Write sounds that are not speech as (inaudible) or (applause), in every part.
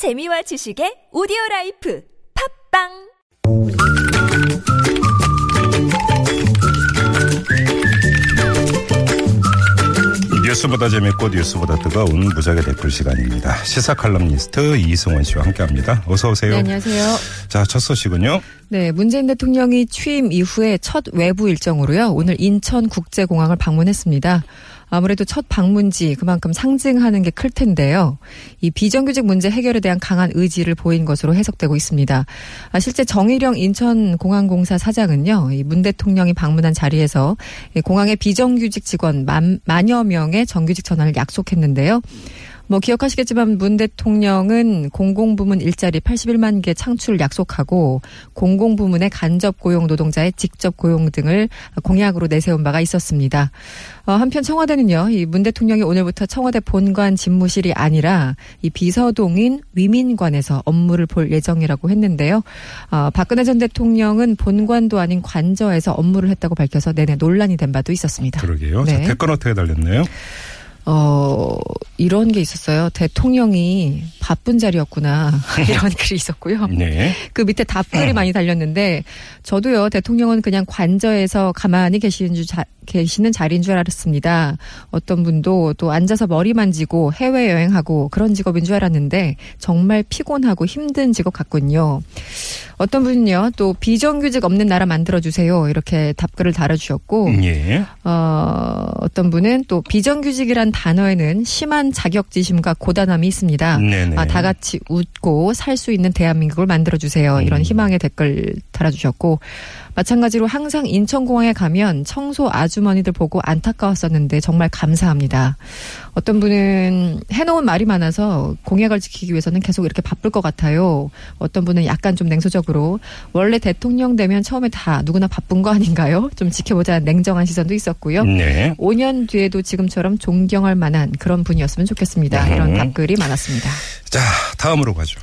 재미와 지식의 오디오 라이프 팟빵 뉴스보다 재밌고 뉴스보다 뜨거운 무적의 댓글 시간입니다. 시사 칼럼니스트 이승원 씨와 함께합니다. 어서 오세요. 네, 안녕하세요. 자, 첫 소식은요. 네, 문재인 대통령이 취임 이후에 첫 외부 일정으로요. 오늘 인천 국제공항을 방문했습니다. 아무래도 첫 방문지 그만큼 상징하는 게 클 텐데요. 이 비정규직 문제 해결에 대한 강한 의지를 보인 것으로 해석되고 있습니다. 아, 실제 정일영 인천공항공사 사장은요. 이문 대통령이 방문한 자리에서 이 공항의 비정규직 직원 만, 만여 명의 정규직 전환을 약속했는데요. 뭐 기억하시겠지만 문 대통령은 공공부문 일자리 81만 개 창출을 약속하고 공공부문의 간접 고용 노동자의 직접 고용 등을 공약으로 내세운 바가 있었습니다. 어, 한편 청와대는요, 이 문 대통령이 오늘부터 청와대 본관 집무실이 아니라 이 비서동인 위민관에서 업무를 볼 예정이라고 했는데요. 어, 박근혜 전 대통령은 본관도 아닌 관저에서 업무를 했다고 밝혀서 내내 논란이 된 바도 있었습니다. 그러게요. 네. 자, 댓글 어떻게 달렸나요? 어, 이런 게 있었어요. 대통령이 바쁜 자리였구나. (laughs) 이런 글이 있었고요. 네. 그 밑에 답글이 많이 달렸는데 저도요 대통령은 그냥 관저에서 가만히 계시는 줄 자, 계시는 자리인 줄 알았습니다. 어떤 분도 또 앉아서 머리 만지고 해외 여행하고 그런 직업인 줄 알았는데 정말 피곤하고 힘든 직업 같군요. 어떤 분은요 또 비정규직 없는 나라 만들어 주세요 이렇게 답글을 달아주셨고 예. 어, 어떤 분은 또 비정규직이란 단어에는 심한 자격지심과 고단함이 있습니다. 네네. 아, 다 같이 웃고 살 수 있는 대한민국을 만들어 주세요. 이런 음. 희망의 댓글 달아주셨고 마찬가지로 항상 인천공항에 가면 청소 아주머니들 보고 안타까웠었는데 정말 감사합니다. 어떤 분은 해놓은 말이 많아서 공약을 지키기 위해서는 계속 이렇게 바쁠 것 같아요. 어떤 분은 약간 좀 냉소적으로 원래 대통령 되면 처음에 다 누구나 바쁜 거 아닌가요? 좀 지켜보자는 냉정한 시선도 있었고요. 네. 5년 뒤에도 지금처럼 존경할 만한 그런 분이었으면 좋겠습니다. 이런 음. 답글이 많았습니다. 자, 다음으로 가죠.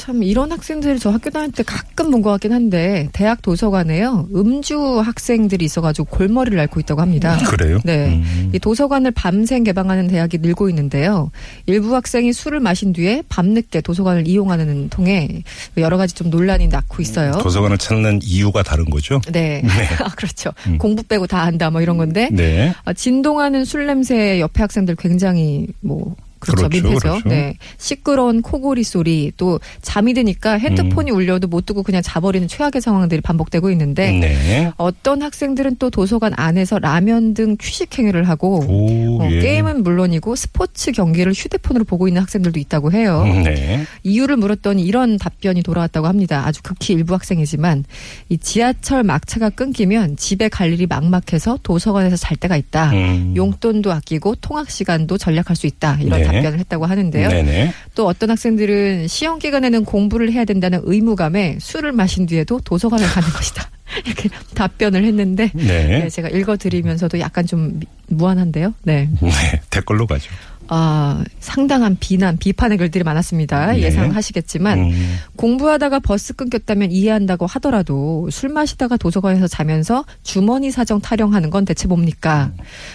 참 이런 학생들 저 학교 다닐 때 가끔 본 것 같긴 한데 대학 도서관에요 음주 학생들이 있어가지고 골머리를 앓고 있다고 합니다. 그래요? 네. 음. 이 도서관을 밤샘 개방하는 대학이 늘고 있는데요. 일부 학생이 술을 마신 뒤에 밤늦게 도서관을 이용하는 통해 여러 가지 좀 논란이 낳고 있어요. 도서관을 찾는 이유가 다른 거죠? 네. 네. (laughs) 아, 그렇죠. 음. 공부 빼고 다 한다 뭐 이런 건데 네. 아, 진동하는 술 냄새 옆에 학생들 굉장히 뭐 그렇죠, 그렇죠, 민폐죠. 그렇죠. 네, 시끄러운 코골이 소리 또 잠이 드니까 핸드폰이 울려도 못 듣고 그냥 자버리는 최악의 상황들이 반복되고 있는데 네. 어떤 학생들은 또 도서관 안에서 라면 등 휴식 행위를 하고 오, 어, 예. 게임은 물론이고 스포츠 경기를 휴대폰으로 보고 있는 학생들도 있다고 해요. 음, 네. 이유를 물었더니 이런 답변이 돌아왔다고 합니다. 아주 극히 일부 학생이지만 이 지하철 막차가 끊기면 집에 갈 일이 막막해서 도서관에서 잘 때가 있다. 음. 용돈도 아끼고 통학 시간도 절약할 수 있다. 이런 네. 답변을 했다고 하는데요. 네네. 또 어떤 학생들은 시험 기간에는 공부를 해야 된다는 의무감에 술을 마신 뒤에도 도서관을 가는 (laughs) 것이다. (laughs) 이렇게 답변을 했는데 네. 네, 제가 읽어드리면서도 약간 좀 미- 무한한데요. 네. 네. 댓글로 가죠. 아, 상당한 비난, 비판의 글들이 많았습니다. 네. 예상하시겠지만 음. 공부하다가 버스 끊겼다면 이해한다고 하더라도 술 마시다가 도서관에서 자면서 주머니 사정 타령하는 건 대체 뭡니까?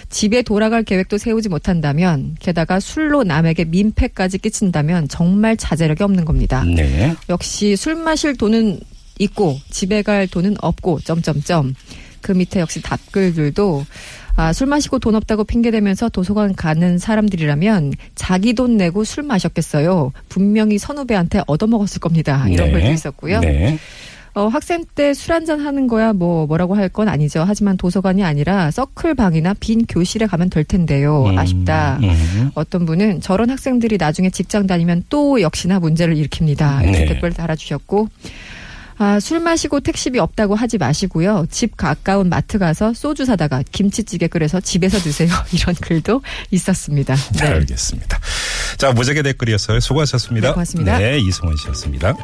집에 돌아갈 계획도 세우지 못한다면 게다가 술로 남에게 민폐까지 끼친다면 정말 자제력이 없는 겁니다. 네. 역시 술 마실 돈은 있고 집에 갈 돈은 없고 점점점 그 밑에 역시 답글들도 아, 술 마시고 돈 없다고 핑계대면서 도서관 가는 사람들이라면 자기 돈 내고 술 마셨겠어요. 분명히 선후배한테 얻어먹었을 겁니다. 이런 네. 글도 있었고요. 네. 어, 학생 때 술 한잔 하는 거야 뭐 뭐라고 할 건 아니죠. 하지만 도서관이 아니라 서클 방이나 빈 교실에 가면 될 텐데요. 음, 아쉽다. 음. 어떤 분은 저런 학생들이 나중에 직장 다니면 또 역시나 문제를 일으킵니다. 이렇게 네. 댓글 달아주셨고. 아, 술 마시고 택시비 없다고 하지 마시고요. 집 가까운 마트 가서 소주 사다가 김치찌개 끓여서 집에서 드세요. (laughs) 이런 글도 있었습니다. 네. 알겠습니다. 자, 무작의 댓글이었어요. 수고하셨습니다. 네, 고맙습니다. 네, 이승원 씨였습니다.